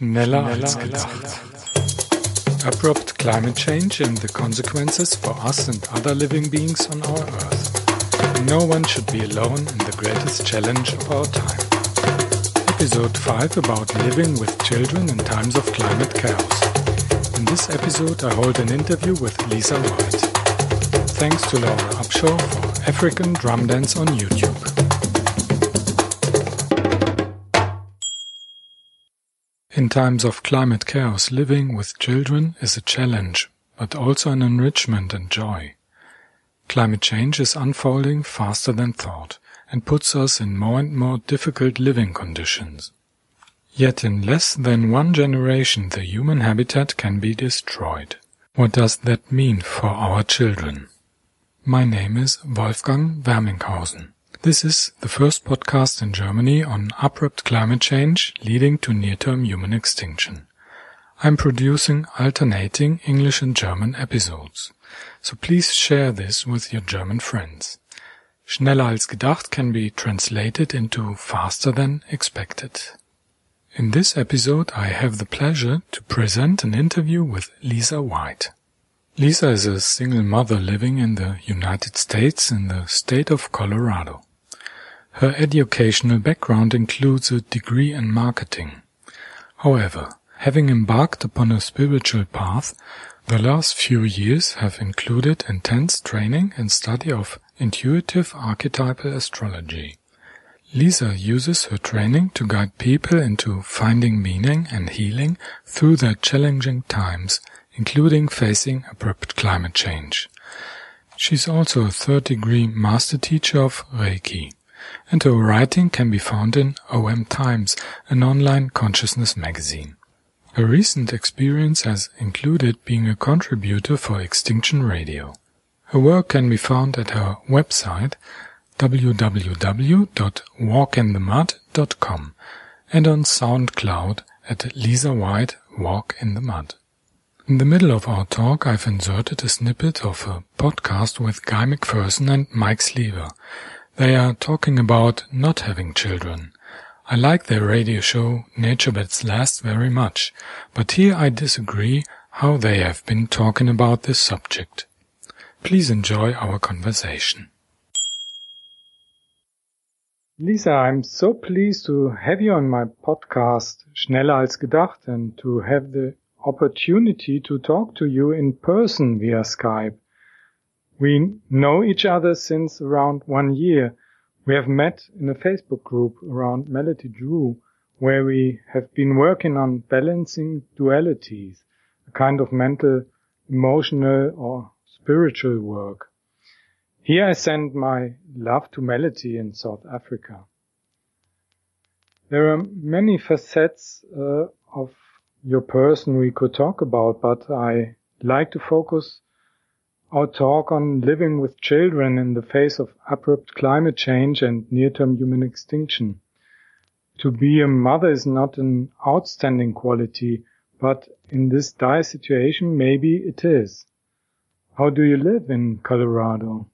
Schneller als gedacht. Abrupt climate change and the consequences for us and other living beings on our Earth. No one should be alone in the greatest challenge of our time. Episode 5 about living with children in times of climate chaos. In this episode I hold an interview with Lisa White. Thanks to Laura Upshaw for African Drum Dance on YouTube. In times of climate chaos, living with children is a challenge, but also an enrichment and joy. Climate change is unfolding faster than thought and puts us in more and more difficult living conditions. Yet in less than one generation the human habitat can be destroyed. What does that mean for our children? My name is Wolfgang Werminghausen. This is the first podcast in Germany on abrupt climate change leading to near-term human extinction. I'm producing alternating English and German episodes, so please share this with your German friends. Schneller als gedacht can be translated into faster than expected. In this episode I have the pleasure to present an interview with Lisa White. Lisa is a single mother living in the United States in the state of Colorado. Her educational background includes a degree in marketing. However, having embarked upon a spiritual path, the last few years have included intense training and study of intuitive archetypal astrology. Lisa uses her training to guide people into finding meaning and healing through their challenging times, including facing abrupt climate change. She's also a third degree master teacher of Reiki and her writing can be found in OM Times, an online consciousness magazine. Her recent experience has included being a contributor for Extinction Radio. Her work can be found at her website www.walkinthemud.com and on SoundCloud at Lisa White Walk in the Mud. In the middle of our talk, I've inserted a snippet of a podcast with Guy McPherson and Mike Sliwa, they are talking about not having children. I like their radio show Nature Bats Last very much, but here I disagree how they have been talking about this subject. Please enjoy our conversation. Lisa, I'm so pleased to have you on my podcast Schneller als gedacht and to have the opportunity to talk to you in person via Skype. We know each other since around one year. We have met in a Facebook group around Melody Drew, where we have been working on balancing dualities, a kind of mental, emotional or spiritual work. Here I send my love to Melody in South Africa. There are many facets uh, of your person we could talk about, but I like to focus our talk on living with children in the face of abrupt climate change and near-term human extinction. To be a mother is not an outstanding quality, but in this dire situation, maybe it is. How do you live in Colorado?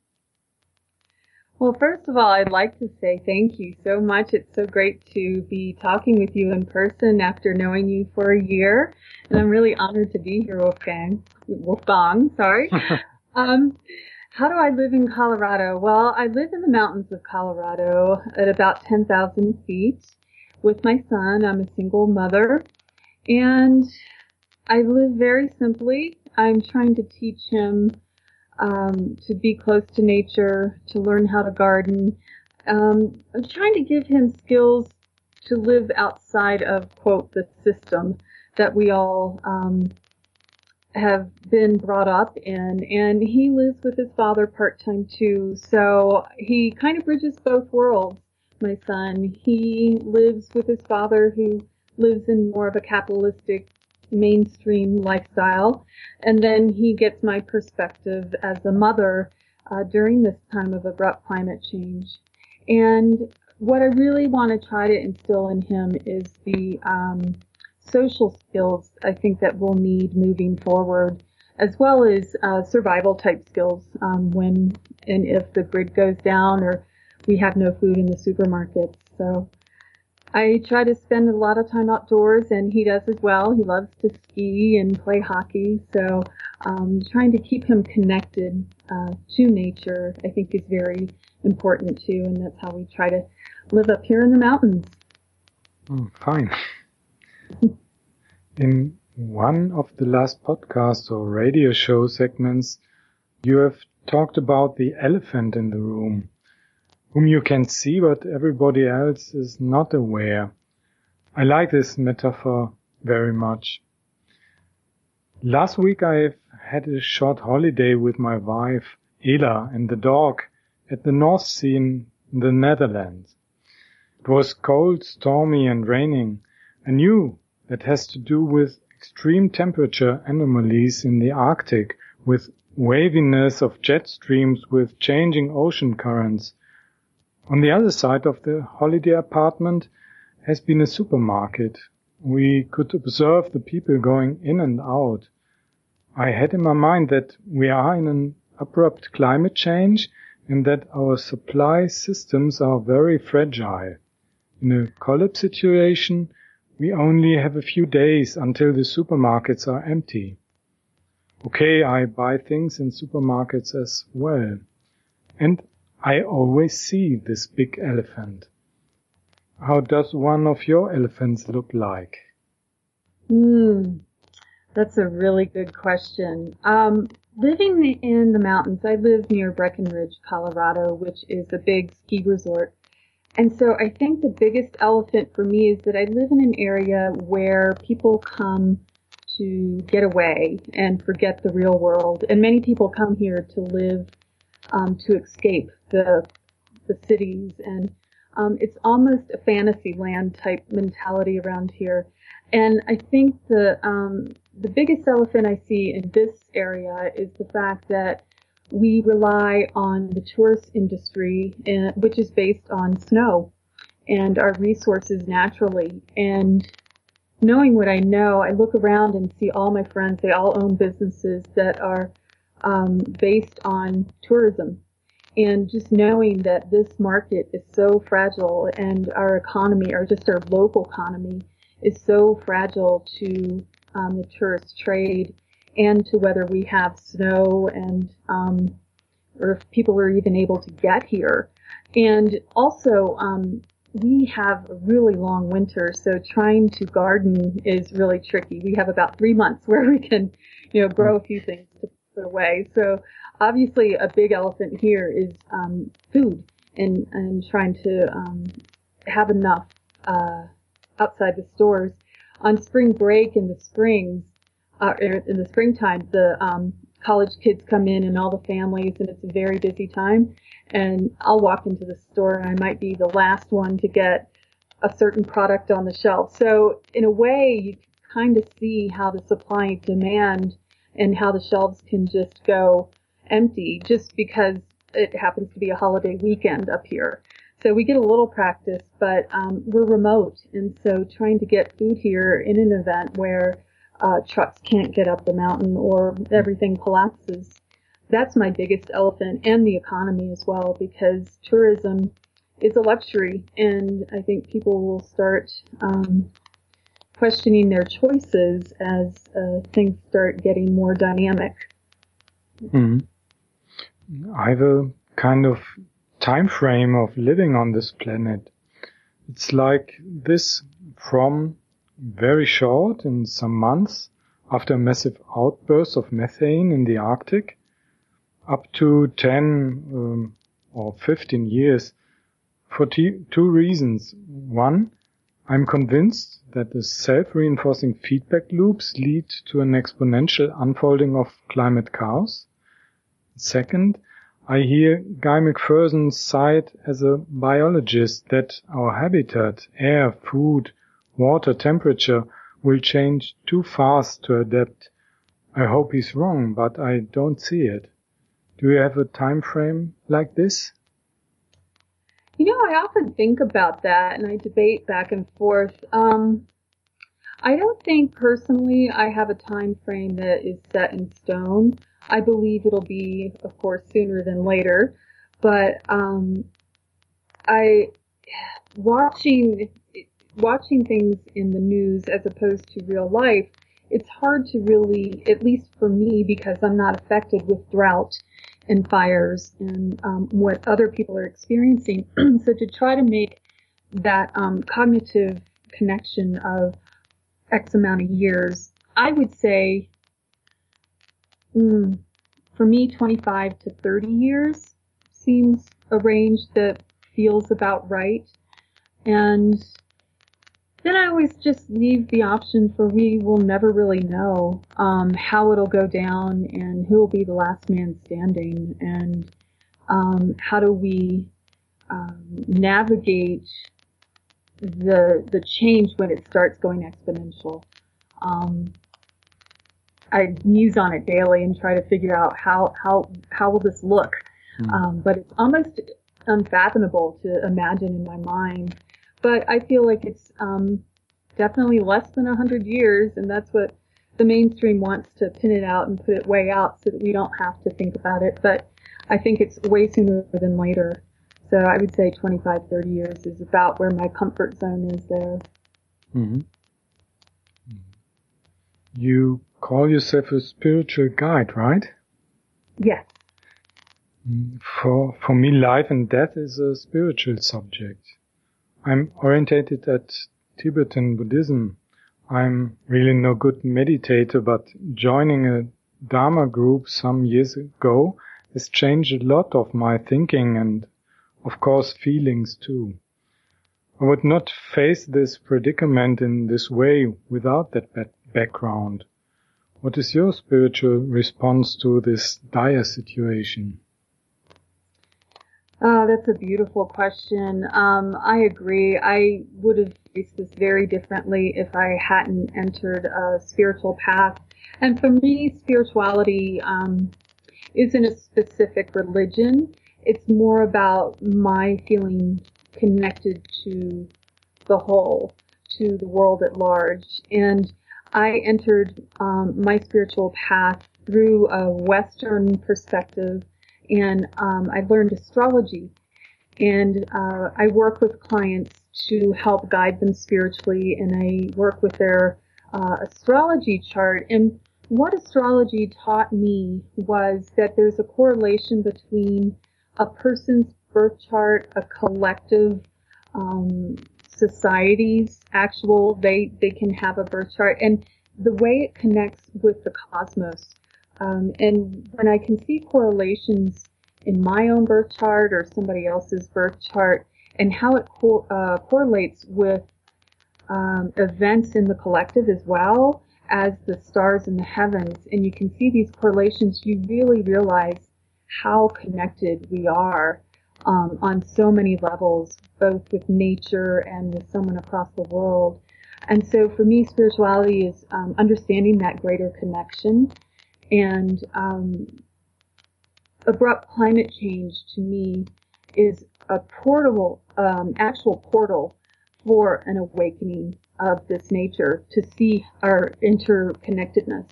Well, first of all, I'd like to say thank you so much. It's so great to be talking with you in person after knowing you for a year. And I'm really honored to be here, Wolfgang. Wolfgang, sorry. Um, how do I live in Colorado? Well, I live in the mountains of Colorado at about 10,000 feet with my son. I'm a single mother and I live very simply. I'm trying to teach him um, to be close to nature, to learn how to garden. Um, I'm trying to give him skills to live outside of quote the system that we all um, have been brought up in, and he lives with his father part time too. So he kind of bridges both worlds. My son, he lives with his father who lives in more of a capitalistic mainstream lifestyle, and then he gets my perspective as a mother uh, during this time of abrupt climate change. And what I really want to try to instill in him is the um, social skills I think that we'll need moving forward, as well as uh, survival type skills um, when and if the grid goes down or we have no food in the supermarkets. So I try to spend a lot of time outdoors, and he does as well. He loves to ski and play hockey, so um, trying to keep him connected uh, to nature, I think, is very important too, and that's how we try to live up here in the mountains. Oh, fine. In one of the last podcasts or radio show segments, you have talked about the elephant in the room, whom you can see but everybody else is not aware. I like this metaphor very much. Last week I had a short holiday with my wife, Ela, and the dog at the North Sea in the Netherlands. It was cold, stormy and raining. I knew that has to do with extreme temperature anomalies in the Arctic with waviness of jet streams with changing ocean currents. On the other side of the holiday apartment has been a supermarket. We could observe the people going in and out. I had in my mind that we are in an abrupt climate change and that our supply systems are very fragile. In a collapse situation, we only have a few days until the supermarkets are empty. Okay, I buy things in supermarkets as well. And I always see this big elephant. How does one of your elephants look like? Hmm, that's a really good question. Um, living in the mountains, I live near Breckenridge, Colorado, which is a big ski resort. And so I think the biggest elephant for me is that I live in an area where people come to get away and forget the real world. And many people come here to live, um, to escape the, the cities. And um, it's almost a fantasy land type mentality around here. And I think the um, the biggest elephant I see in this area is the fact that we rely on the tourist industry, uh, which is based on snow and our resources naturally. And knowing what I know, I look around and see all my friends, they all own businesses that are um, based on tourism. And just knowing that this market is so fragile and our economy, or just our local economy, is so fragile to um, the tourist trade and to whether we have snow and um, or if people are even able to get here. And also, um, we have a really long winter, so trying to garden is really tricky. We have about three months where we can, you know, grow a few things to put away. So obviously, a big elephant here is um, food and and trying to um, have enough uh, outside the stores. On spring break in the springs, uh, in the springtime, the um, college kids come in and all the families, and it's a very busy time. And I'll walk into the store, and I might be the last one to get a certain product on the shelf. So in a way, you kind of see how the supply and demand and how the shelves can just go empty just because it happens to be a holiday weekend up here. So we get a little practice, but um, we're remote, and so trying to get food here in an event where uh, trucks can't get up the mountain or everything collapses. That's my biggest elephant and the economy as well because tourism is a luxury and I think people will start um, questioning their choices as uh, things start getting more dynamic. Mm-hmm. I have a kind of time frame of living on this planet. It's like this from very short in some months after a massive outburst of methane in the Arctic, up to 10 um, or 15 years for two reasons. One, I'm convinced that the self-reinforcing feedback loops lead to an exponential unfolding of climate chaos. Second, I hear Guy McPherson cite as a biologist that our habitat, air, food, water temperature will change too fast to adapt. I hope he's wrong, but I don't see it. Do you have a time frame like this? You know, I often think about that and I debate back and forth. Um, I don't think personally I have a time frame that is set in stone. I believe it'll be, of course, sooner than later. But um, I watching watching things in the news as opposed to real life, it's hard to really, at least for me, because I'm not affected with drought and fires and um, what other people are experiencing. so to try to make that um, cognitive connection of X amount of years, I would say, mm, for me, 25 to 30 years seems a range that feels about right. And then I always just leave the option for we will never really know um, how it'll go down and who will be the last man standing and um, how do we um, navigate the the change when it starts going exponential. Um, I muse on it daily and try to figure out how how how will this look, mm. but it's almost unfathomable to imagine in my mind but I feel like it's um, definitely less than 100 years, and that's what the mainstream wants to pin it out and put it way out so that we don't have to think about it. But I think it's way sooner than later. So I would say 25, 30 years is about where my comfort zone is there. Mm-hmm. You call yourself a spiritual guide, right? Yes. Mm, for for me, life and death is a spiritual subject. I'm orientated at Tibetan Buddhism. I'm really no good meditator, but joining a Dharma group some years ago has changed a lot of my thinking and of course feelings too. I would not face this predicament in this way without that background. What is your spiritual response to this dire situation? Oh, that's a beautiful question. Um, I agree. I would have faced this very differently if I hadn't entered a spiritual path. And for me, spirituality um, isn't a specific religion. It's more about my feeling connected to the whole, to the world at large. And I entered um, my spiritual path through a Western perspective and um, I learned astrology. And uh, I work with clients to help guide them spiritually, and I work with their uh, astrology chart. And what astrology taught me was that there's a correlation between a person's birth chart, a collective um, society's actual they they can have a birth chart, and the way it connects with the cosmos. Um, and when I can see correlations in my own birth chart or somebody else's birth chart and how it co- uh, correlates with um, events in the collective as well as the stars in the heavens, and you can see these correlations, you really realize how connected we are um, on so many levels, both with nature and with someone across the world. And so for me, spirituality is um, understanding that greater connection and um, abrupt climate change to me is a portable, um, actual portal for an awakening of this nature to see our interconnectedness.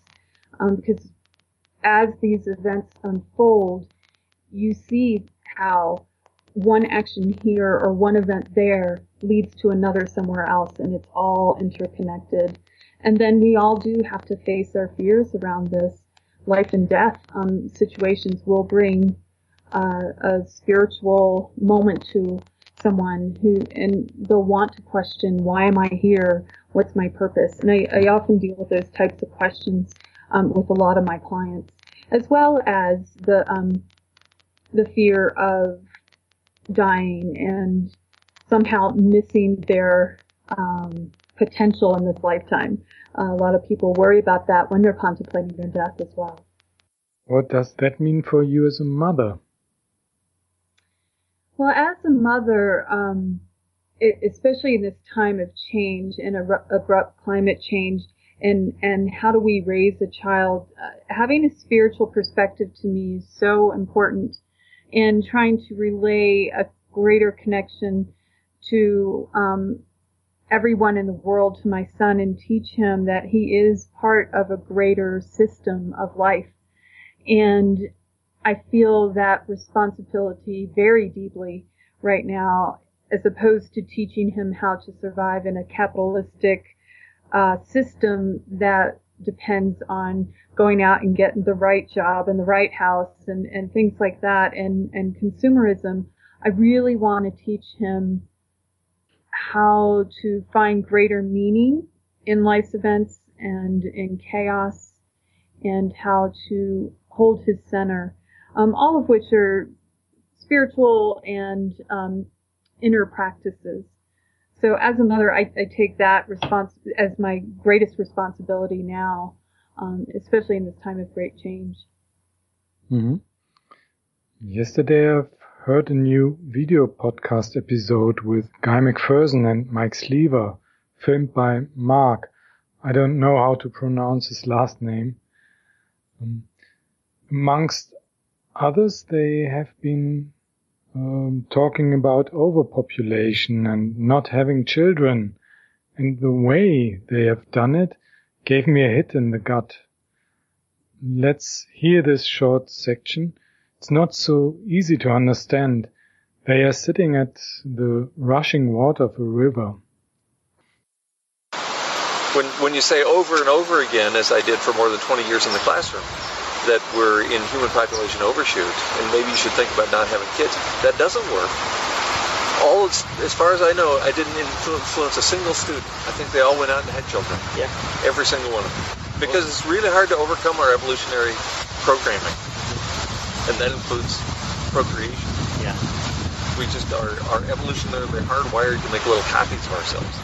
Um, because as these events unfold, you see how one action here or one event there leads to another somewhere else and it's all interconnected. And then we all do have to face our fears around this life and death um, situations will bring uh, a spiritual moment to someone who, and they'll want to question, why am I here? What's my purpose? And I, I often deal with those types of questions um, with a lot of my clients, as well as the um, the fear of dying and somehow missing their um, potential in this lifetime. Uh, a lot of people worry about that when they're contemplating their death as well. What does that mean for you as a mother? Well, as a mother, um, it, especially in this time of change and abrupt climate change, and and how do we raise a child? Uh, having a spiritual perspective to me is so important, and trying to relay a greater connection to um, everyone in the world to my son and teach him that he is part of a greater system of life. And I feel that responsibility very deeply right now as opposed to teaching him how to survive in a capitalistic uh, system that depends on going out and getting the right job and the right house and, and things like that and, and consumerism. I really want to teach him how to find greater meaning in life's events and in chaos and how to hold his center, um, all of which are spiritual and um, inner practices. So as a mother, I, I take that response as my greatest responsibility now, um, especially in this time of great change. Mm-hmm. Yesterday, I've heard a new video podcast episode with Guy McPherson and Mike Sliwa, filmed by Mark. I don't know how to pronounce his last name. Um, amongst others, they have been um, talking about overpopulation and not having children. And the way they have done it gave me a hit in the gut. Let's hear this short section. It's not so easy to understand. They are sitting at the rushing water of a river. When, when you say over and over again, as I did for more than 20 years in the classroom, that we're in human population overshoot, and maybe you should think about not having kids. That doesn't work. All as far as I know, I didn't influence a single student. I think they all went out and had children. Yeah. Every single one of them. Because it's really hard to overcome our evolutionary programming, and that includes procreation. Yeah. We just are, are evolutionarily hardwired to make little copies of ourselves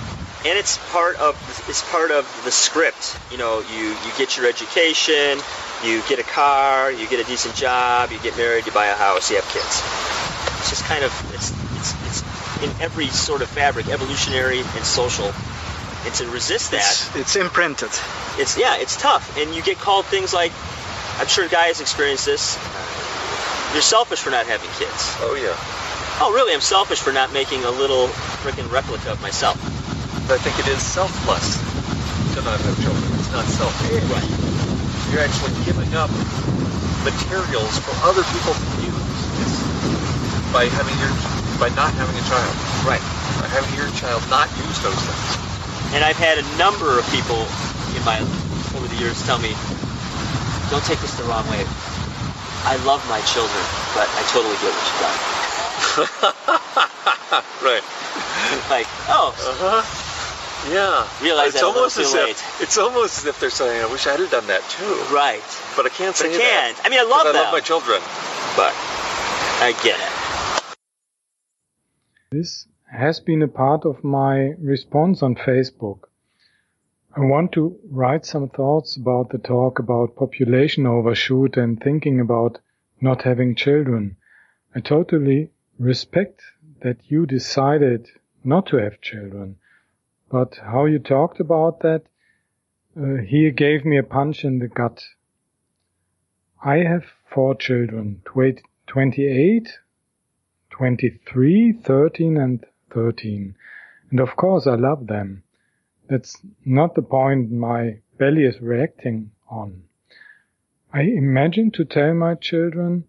and it's part of it's part of the script. You know, you you get your education, you get a car, you get a decent job, you get married, you buy a house, you have kids. It's just kind of it's it's, it's in every sort of fabric, evolutionary and social. And to resist that, it's, it's imprinted. It's yeah, it's tough, and you get called things like, I'm sure guys experience this. You're selfish for not having kids. Oh yeah. Oh really? I'm selfish for not making a little freaking replica of myself. I think it is selfless to not have children. It's not selfish. Right. You're actually giving up materials for other people to use by having your by not having a child. Right. By having your child not use those things. And I've had a number of people in my over the years tell me, "Don't take this the wrong way. I love my children, but I totally get what you've done." right. Like, oh. Uh-huh yeah. Realize it's that almost as if it's almost as if they're saying, "I wish I'd have done that too." Right. But I can't say but I can't. that. I mean, I love them. I love my children. But I get it. This has been a part of my response on Facebook. I want to write some thoughts about the talk about population overshoot and thinking about not having children. I totally respect that you decided not to have children. But how you talked about that, uh, he gave me a punch in the gut. I have four children, 28, 23, 13 and 13. And of course I love them. That's not the point my belly is reacting on. I imagine to tell my children,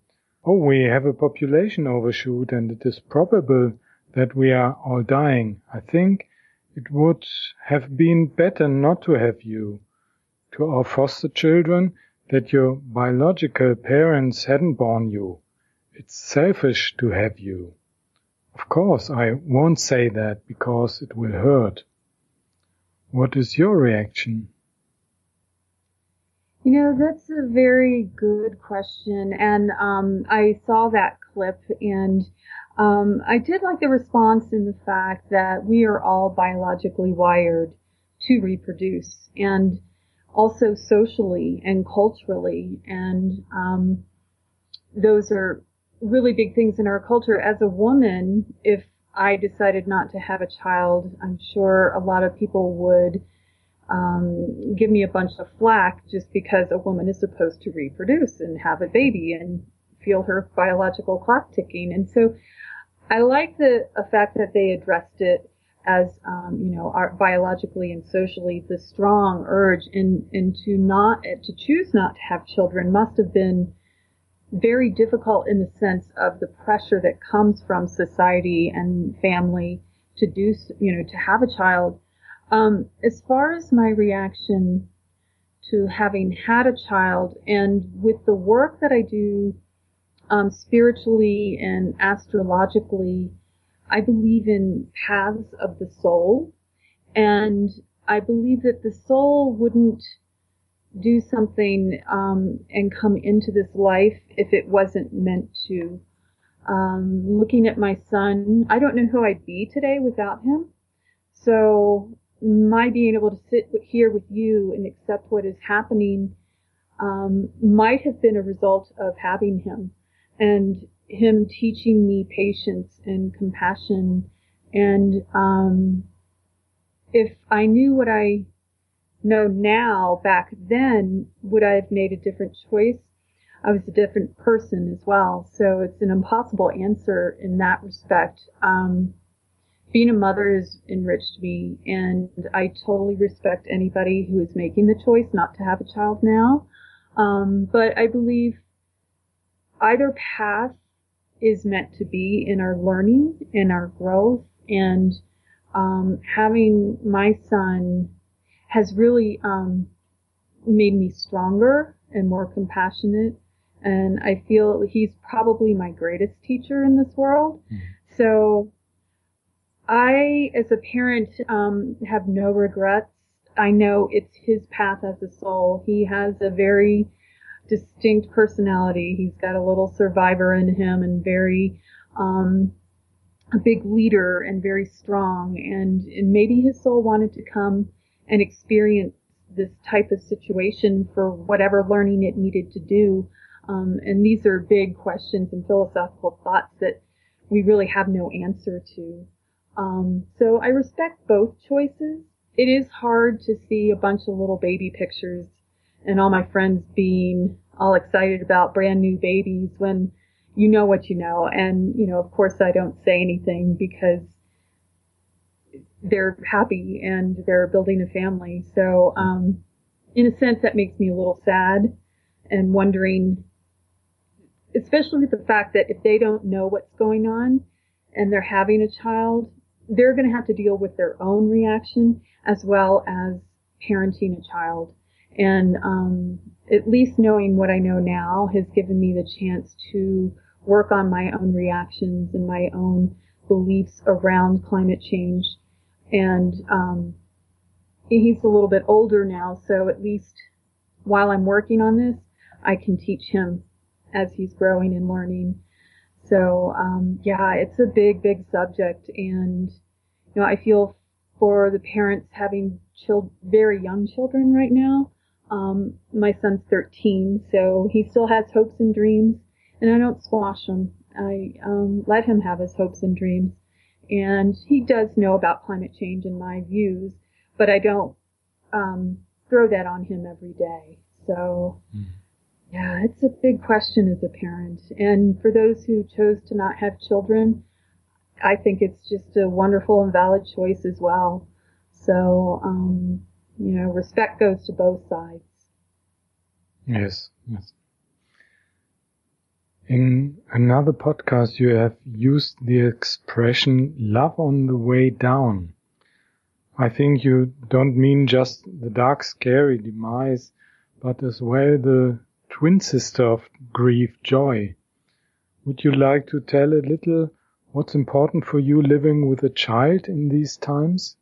oh, we have a population overshoot and it is probable that we are all dying. I think it would have been better not to have you. To our foster children, that your biological parents hadn't born you. It's selfish to have you. Of course, I won't say that because it will hurt. What is your reaction? You know, that's a very good question. And um, I saw that clip and um, I did like the response in the fact that we are all biologically wired to reproduce and also socially and culturally. And um, those are really big things in our culture. As a woman, if I decided not to have a child, I'm sure a lot of people would um, give me a bunch of flack just because a woman is supposed to reproduce and have a baby and feel her biological clock ticking. And so I like the fact that they addressed it as, um, you know, our, biologically and socially, the strong urge and, and to not, to choose not to have children must have been very difficult in the sense of the pressure that comes from society and family to do, you know, to have a child. Um, as far as my reaction to having had a child and with the work that I do um, spiritually and astrologically, I believe in paths of the soul. And I believe that the soul wouldn't do something um, and come into this life if it wasn't meant to. Um, looking at my son, I don't know who I'd be today without him. So my being able to sit here with you and accept what is happening um, might have been a result of having him and him teaching me patience and compassion. And um, if I knew what I know now back then, would I have made a different choice? I was a different person as well. So it's an impossible answer in that respect. Um, being a mother has enriched me and I totally respect anybody who is making the choice not to have a child now. Um, but I believe either path is meant to be in our learning and our growth and um, having my son has really um, made me stronger and more compassionate and I feel he's probably my greatest teacher in this world. Mm. So I, as a parent, um, have no regrets. I know it's his path as a soul. He has a very distinct personality. He's got a little survivor in him and very, um, a big leader and very strong. And, and maybe his soul wanted to come and experience this type of situation for whatever learning it needed to do. Um, and these are big questions and philosophical thoughts that we really have no answer to. Um, so I respect both choices. It is hard to see a bunch of little baby pictures and all my friends being all excited about brand new babies when you know what you know. And, you know, of course I don't say anything because they're happy and they're building a family. So, um, in a sense that makes me a little sad and wondering, especially with the fact that if they don't know what's going on and they're having a child, they're going to have to deal with their own reaction as well as parenting a child. And um, at least knowing what I know now has given me the chance to work on my own reactions and my own beliefs around climate change. And um, he's a little bit older now, so at least while I'm working on this, I can teach him as he's growing and learning. So um, yeah, it's a big, big subject, and you know, I feel for the parents having chil- very young children right now. Um, my son's 13, so he still has hopes and dreams, and I don't squash him. I um, let him have his hopes and dreams, and he does know about climate change and my views, but I don't um, throw that on him every day. So. Mm. Yeah, it's a big question as a parent. And for those who chose to not have children, I think it's just a wonderful and valid choice as well. So, um, you know, respect goes to both sides. Yes, yes. In another podcast, you have used the expression love on the way down. I think you don't mean just the dark, scary demise, but as well the twin sister of grief, joy. Would you like to tell a little what's important for you living with a child in these times?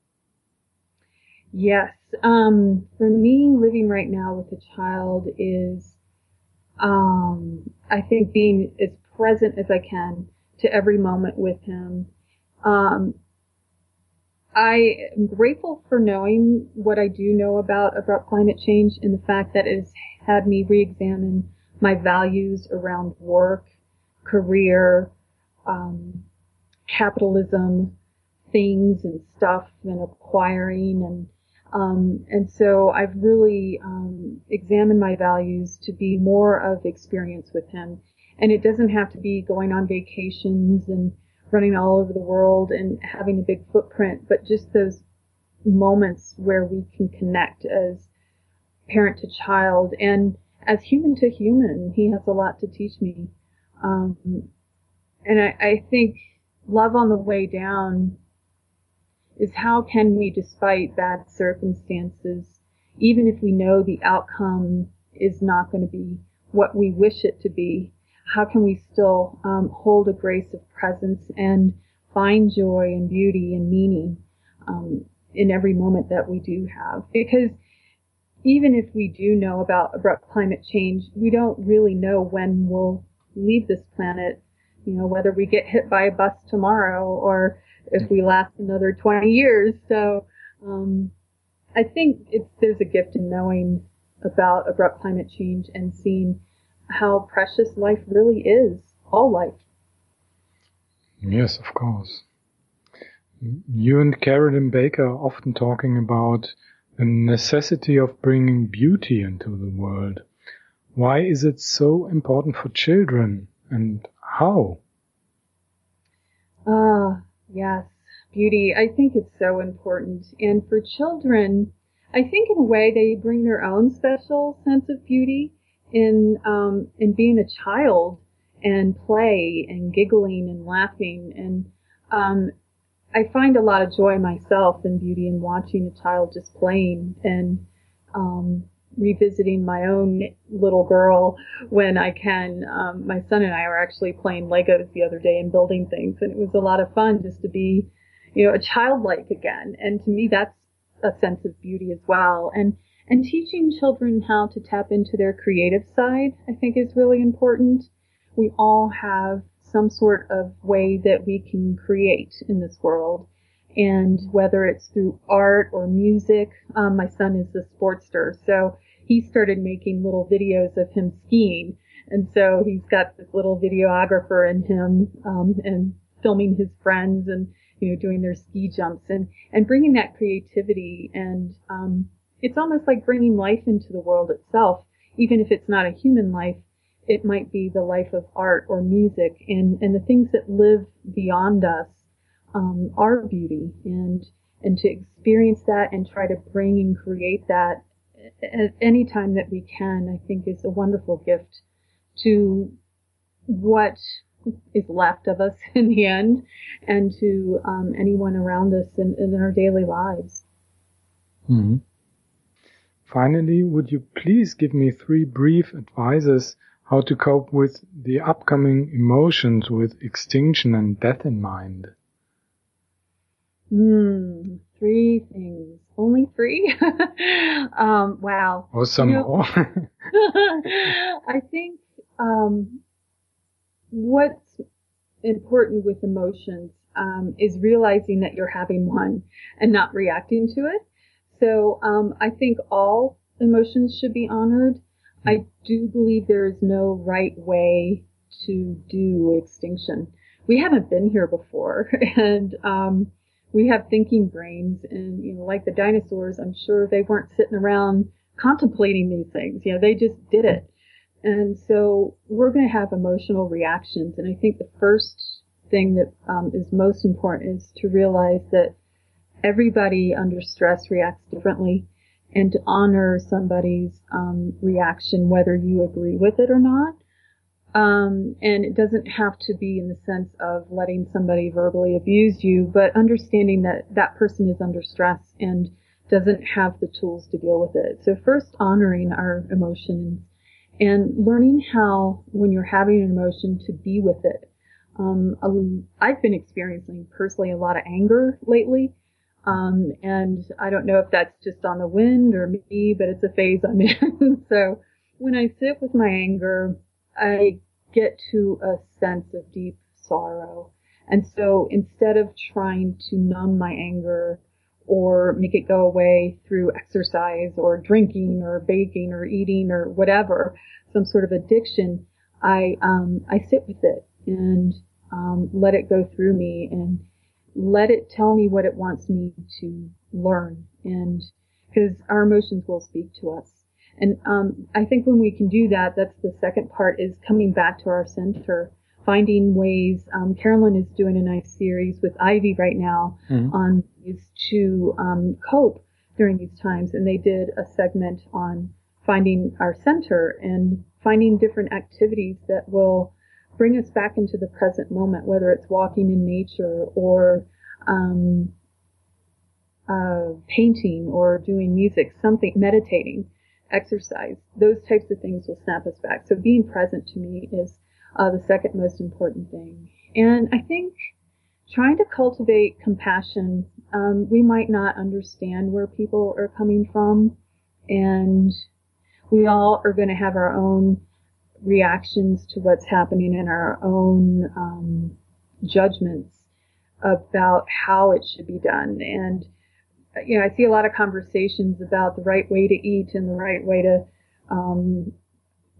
Yes. Um, for me, living right now with a child is, um, I think being as present as I can to every moment with him. Um, I am grateful for knowing what I do know about abrupt climate change and the fact that it has had me re-examine my values around work, career, um, capitalism, things and stuff and acquiring and um, and so I've really um, examined my values to be more of experience with him. And it doesn't have to be going on vacations and running all over the world and having a big footprint, but just those moments where we can connect as parent to child and as human to human, he has a lot to teach me. Um, and I, I think love on the way down is how can we, despite bad circumstances, even if we know the outcome is not going to be what we wish it to be, how can we still um, hold a grace of presence and find joy and beauty and meaning um, in every moment that we do have? Because even if we do know about abrupt climate change, we don't really know when we'll leave this planet. You know, whether we get hit by a bus tomorrow or if we last another 20 years. So, um, I think it's, there's a gift in knowing about abrupt climate change and seeing how precious life really is, all life. Yes, of course. You and Carolyn Baker are often talking about the necessity of bringing beauty into the world. Why is it so important for children and how? Ah, uh, yes, beauty. I think it's so important. And for children, I think in a way they bring their own special sense of beauty in um, in being a child and play and giggling and laughing and um, I find a lot of joy myself in beauty in watching a child just playing and um, revisiting my own little girl when I can. Um, my son and I were actually playing Legos the other day and building things, and it was a lot of fun just to be, you know, a childlike again. And to me, that's a sense of beauty as well. And and teaching children how to tap into their creative side, I think is really important. We all have some sort of way that we can create in this world. And whether it's through art or music, um, my son is a sportster, so he started making little videos of him skiing. And so he's got this little videographer in him, um, and filming his friends and, you know, doing their ski jumps and, and bringing that creativity and, um, it's almost like bringing life into the world itself, even if it's not a human life. It might be the life of art or music and, and the things that live beyond us, um, are beauty and, and to experience that and try to bring and create that at any time that we can, I think is a wonderful gift to what is left of us in the end and to um, anyone around us in, in our daily lives. Mm-hmm. Finally, would you please give me three brief advices how to cope with the upcoming emotions with extinction and death in mind? Hmm, three things. Only three? um, wow. Or some you know, more. I think um, what's important with emotions um, is realizing that you're having one and not reacting to it. So um, I think all emotions should be honored. I do believe there is no right way to do extinction. We haven't been here before, and um, we have thinking brains, and you know, like the dinosaurs, I'm sure they weren't sitting around contemplating these things. You know, they just did it. And so we're going to have emotional reactions. And I think the first thing that um, is most important is to realize that everybody under stress reacts differently and to honor somebody's um, reaction, whether you agree with it or not. Um, and it doesn't have to be in the sense of letting somebody verbally abuse you, but understanding that that person is under stress and doesn't have the tools to deal with it. So first honoring our emotions and learning how, when you're having an emotion, to be with it. Um, I've been experiencing personally a lot of anger lately, um, and I don't know if that's just on the wind or me, but it's a phase I'm in. so when I sit with my anger, I get to a sense of deep sorrow. And so instead of trying to numb my anger or make it go away through exercise or drinking or baking or eating or whatever, some sort of addiction, I, um, I sit with it and, um, let it go through me and let it tell me what it wants me to learn and because our emotions will speak to us. And um, I think when we can do that, that's the second part is coming back to our center, finding ways. Um, Carolyn is doing a nice series with Ivy right now mm-hmm. on ways to um, cope during these times, and they did a segment on finding our center and finding different activities that will bring us back into the present moment, whether it's walking in nature or um, uh, painting or doing music, something, meditating, exercise. Those types of things will snap us back. So being present to me is uh, the second most important thing. And I think trying to cultivate compassion, um, we might not understand where people are coming from, and we all are going to have our own reactions to what's happening and our own um, judgments about how it should be done. And you know, I see a lot of conversations about the right way to eat and the right way to um,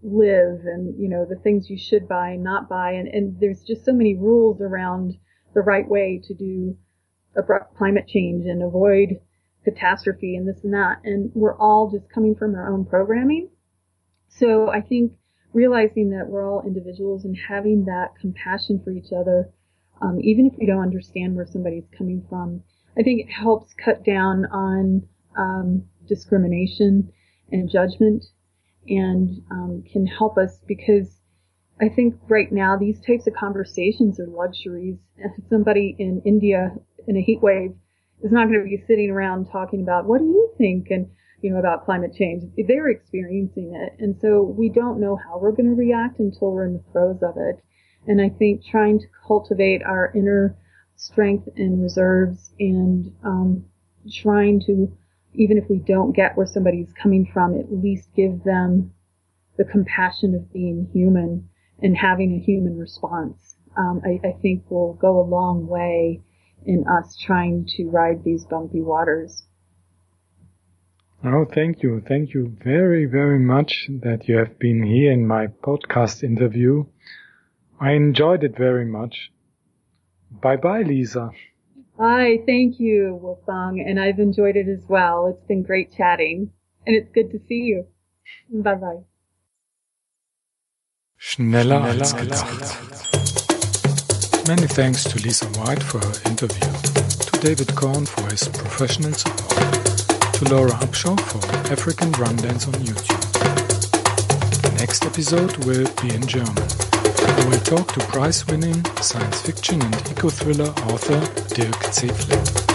live, and you know, the things you should buy and not buy, and, and there's just so many rules around the right way to do abrupt climate change and avoid catastrophe and this and that. And we're all just coming from our own programming. So I think realizing that we're all individuals and having that compassion for each other, um, even if we don't understand where somebody's coming from, I think it helps cut down on um, discrimination and judgment and um, can help us because I think right now these types of conversations are luxuries. Somebody in India in a heat wave is not going to be sitting around talking about what do you think and you know about climate change. They're experiencing it, and so we don't know how we're going to react until we're in the throes of it. And I think trying to cultivate our inner strength and reserves and um, trying to even if we don't get where somebody's coming from, at least give them the compassion of being human and having a human response, um, I, I think will go a long way in us trying to ride these bumpy waters. Oh, thank you. Thank you very, very much that you have been here in my podcast interview. I enjoyed it very much. Bye bye, Lisa. Hi, thank you, Wolfgang, and I've enjoyed it as well. It's been great chatting, and it's good to see you. Bye bye. Schneller, als gedacht. Many thanks to Lisa White for her interview, to David Korn for his professional support, to Laura Upshaw for African Drum Dance on YouTube. The next episode will be in German. I will talk to prize-winning science fiction and eco-thriller author Dirk C. Fleck.